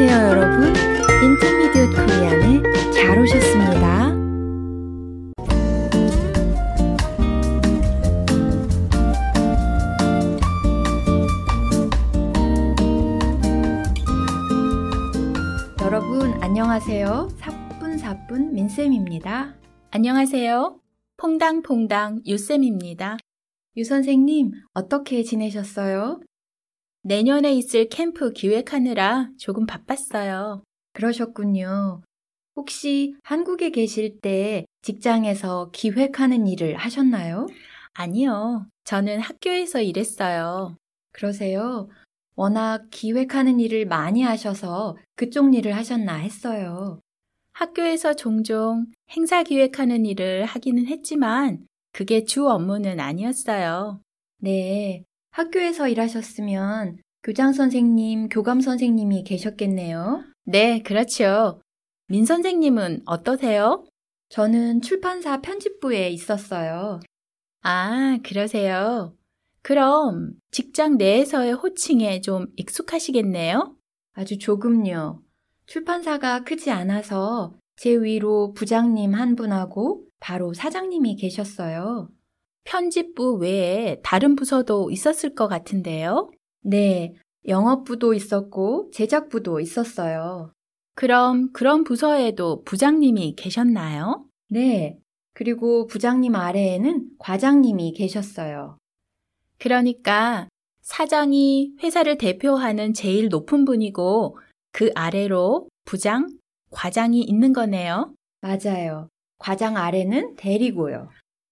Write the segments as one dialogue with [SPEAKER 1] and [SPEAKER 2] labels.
[SPEAKER 1] 안녕하세요, 여러분. 인터미디엇 코리안에 잘 오셨습니다. 여러분, 안녕하세요. 사뿐사뿐 민쌤입니다.
[SPEAKER 2] 안녕하세요. 퐁당퐁당 유쌤입니다.
[SPEAKER 1] 유 선생님, 어떻게 지내셨어요?
[SPEAKER 2] 내년에 있을 캠프 기획하느라 조금 바빴어요.
[SPEAKER 1] 그러셨군요. 혹시 한국에 계실 때 직장에서 기획하는 일을 하셨나요?
[SPEAKER 2] 아니요. 저는 학교에서 일했어요.
[SPEAKER 1] 그러세요? 워낙 기획하는 일을 많이 하셔서 그쪽 일을 하셨나 했어요.
[SPEAKER 2] 학교에서 종종 행사 기획하는 일을 하기는 했지만 그게 주 업무는 아니었어요.
[SPEAKER 1] 네. 학교에서 일하셨으면 교장 선생님, 교감 선생님이 계셨겠네요.
[SPEAKER 2] 네, 그렇죠. 민 선생님은 어떠세요?
[SPEAKER 1] 저는 출판사 편집부에 있었어요.
[SPEAKER 2] 아, 그러세요. 그럼 직장 내에서의 호칭에 좀 익숙하시겠네요?
[SPEAKER 1] 아주 조금요. 출판사가 크지 않아서 제 위로 부장님 한 분하고 바로 사장님이 계셨어요.
[SPEAKER 2] 편집부 외에 다른 부서도 있었을 것 같은데요?
[SPEAKER 1] 네, 영업부도 있었고 제작부도 있었어요.
[SPEAKER 2] 그럼 그런 부서에도 부장님이 계셨나요?
[SPEAKER 1] 네, 그리고 부장님 아래에는 과장님이 계셨어요.
[SPEAKER 2] 그러니까 사장이 회사를 대표하는 제일 높은 분이고 그 아래로 부장, 과장이 있는 거네요.
[SPEAKER 1] 맞아요. 과장 아래는 대리고요.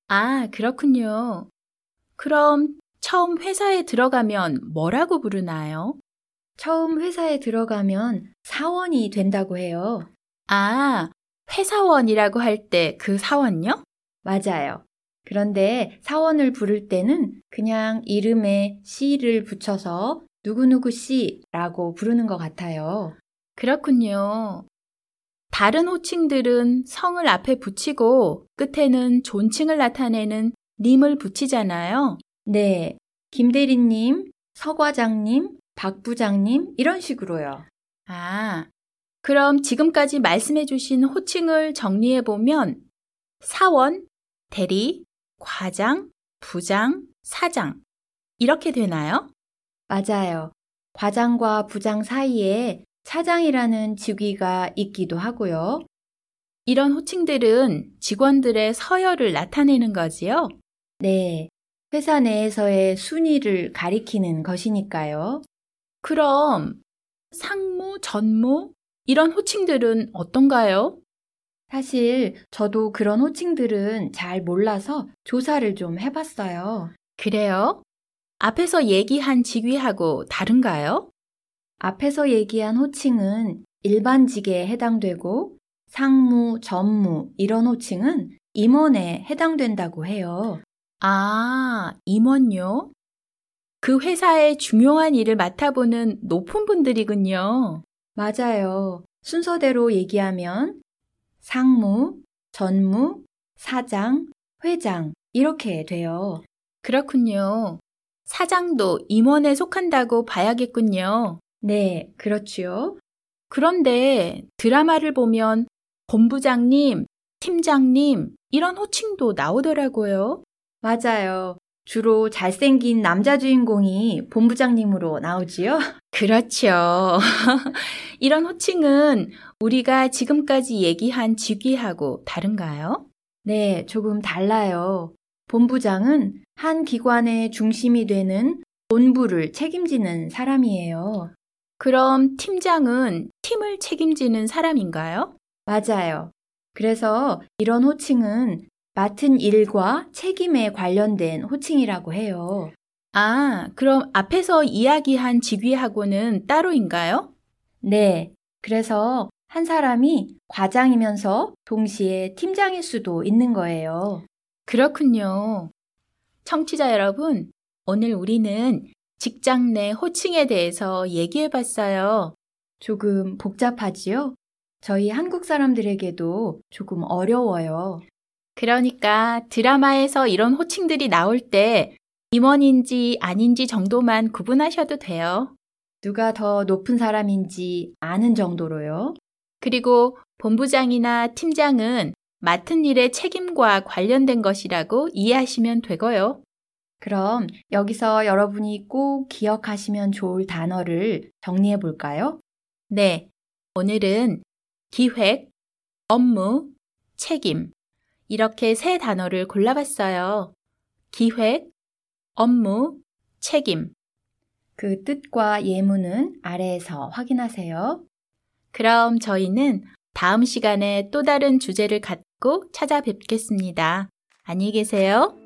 [SPEAKER 2] 아, 그렇군요. 그럼 처음 회사에 들어가면 뭐라고 부르나요?
[SPEAKER 1] 처음 회사에 들어가면 사원이 된다고 해요.
[SPEAKER 2] 아, 회사원이라고 할 때 그 사원요?
[SPEAKER 1] 맞아요. 그런데 사원을 부를 때는 그냥 이름에 씨를 붙여서 누구누구 씨라고 부르는 것 같아요.
[SPEAKER 2] 그렇군요. 다른 호칭들은 성을 앞에 붙이고 끝에는 존칭을 나타내는 님을 붙이잖아요.
[SPEAKER 1] 네. 김대리님, 서과장님, 박부장님, 이런 식으로요.
[SPEAKER 2] 아, 그럼 지금까지 말씀해 주신 호칭을 정리해 보면 사원, 대리, 과장, 부장, 사장. 이렇게 되나요?
[SPEAKER 1] 맞아요. 과장과 부장 사이에 사장이라는 직위가 있기도 하고요.
[SPEAKER 2] 이런 호칭들은 직원들의 서열을 나타내는 거지요?
[SPEAKER 1] 네. 회사 내에서의 순위를 가리키는 것이니까요.
[SPEAKER 2] 그럼 상무, 전무 이런 호칭들은 어떤가요?
[SPEAKER 1] 사실 저도 그런 호칭들은 잘 몰라서 조사를 좀 해봤어요.
[SPEAKER 2] 그래요? 앞에서 얘기한 직위하고 다른가요?
[SPEAKER 1] 앞에서 얘기한 호칭은 일반직에 해당되고 상무, 전무 이런 호칭은 임원에 해당된다고 해요.
[SPEAKER 2] 아, 임원요? 그 회사의 중요한 일을 맡아보는 높은 분들이군요.
[SPEAKER 1] 맞아요. 순서대로 얘기하면 상무, 전무, 사장, 회장 이렇게 돼요.
[SPEAKER 2] 그렇군요. 사장도 임원에 속한다고 봐야겠군요.
[SPEAKER 1] 네, 그렇지요.
[SPEAKER 2] 그런데 드라마를 보면 본부장님, 팀장님 이런 호칭도 나오더라고요.
[SPEAKER 1] 맞아요. 주로 잘생긴 남자 주인공이 본부장님으로 나오지요?
[SPEAKER 2] 그렇죠. 이런 호칭은 우리가 지금까지 얘기한 직위하고 다른가요?
[SPEAKER 1] 네, 조금 달라요. 본부장은 한 기관의 중심이 되는 본부를 책임지는 사람이에요.
[SPEAKER 2] 그럼 팀장은 팀을 책임지는 사람인가요?
[SPEAKER 1] 맞아요. 그래서 이런 호칭은 맡은 일과 책임에 관련된 호칭이라고 해요.
[SPEAKER 2] 아, 그럼 앞에서 이야기한 직위하고는 따로인가요?
[SPEAKER 1] 네. 그래서 한 사람이 과장이면서 동시에 팀장일 수도 있는 거예요.
[SPEAKER 2] 그렇군요. 청취자 여러분, 오늘 우리는 직장 내 호칭에 대해서 얘기해 봤어요.
[SPEAKER 1] 조금 복잡하지요? 저희 한국 사람들에게도 조금 어려워요.
[SPEAKER 2] 그러니까 드라마에서 이런 호칭들이 나올 때 임원인지 아닌지 정도만 구분하셔도 돼요.
[SPEAKER 1] 누가 더 높은 사람인지 아는 정도로요.
[SPEAKER 2] 그리고 본부장이나 팀장은 맡은 일의 책임과 관련된 것이라고 이해하시면 되고요.
[SPEAKER 1] 그럼 여기서 여러분이 꼭 기억하시면 좋을 단어를 정리해 볼까요?
[SPEAKER 2] 네. 오늘은 기획, 업무, 책임. 이렇게 세 단어를 골라봤어요. 기획, 업무, 책임.
[SPEAKER 1] 그 뜻과 예문은 아래에서 확인하세요.
[SPEAKER 2] 그럼 저희는 다음 시간에 또 다른 주제를 갖고 찾아뵙겠습니다. 안녕히 계세요.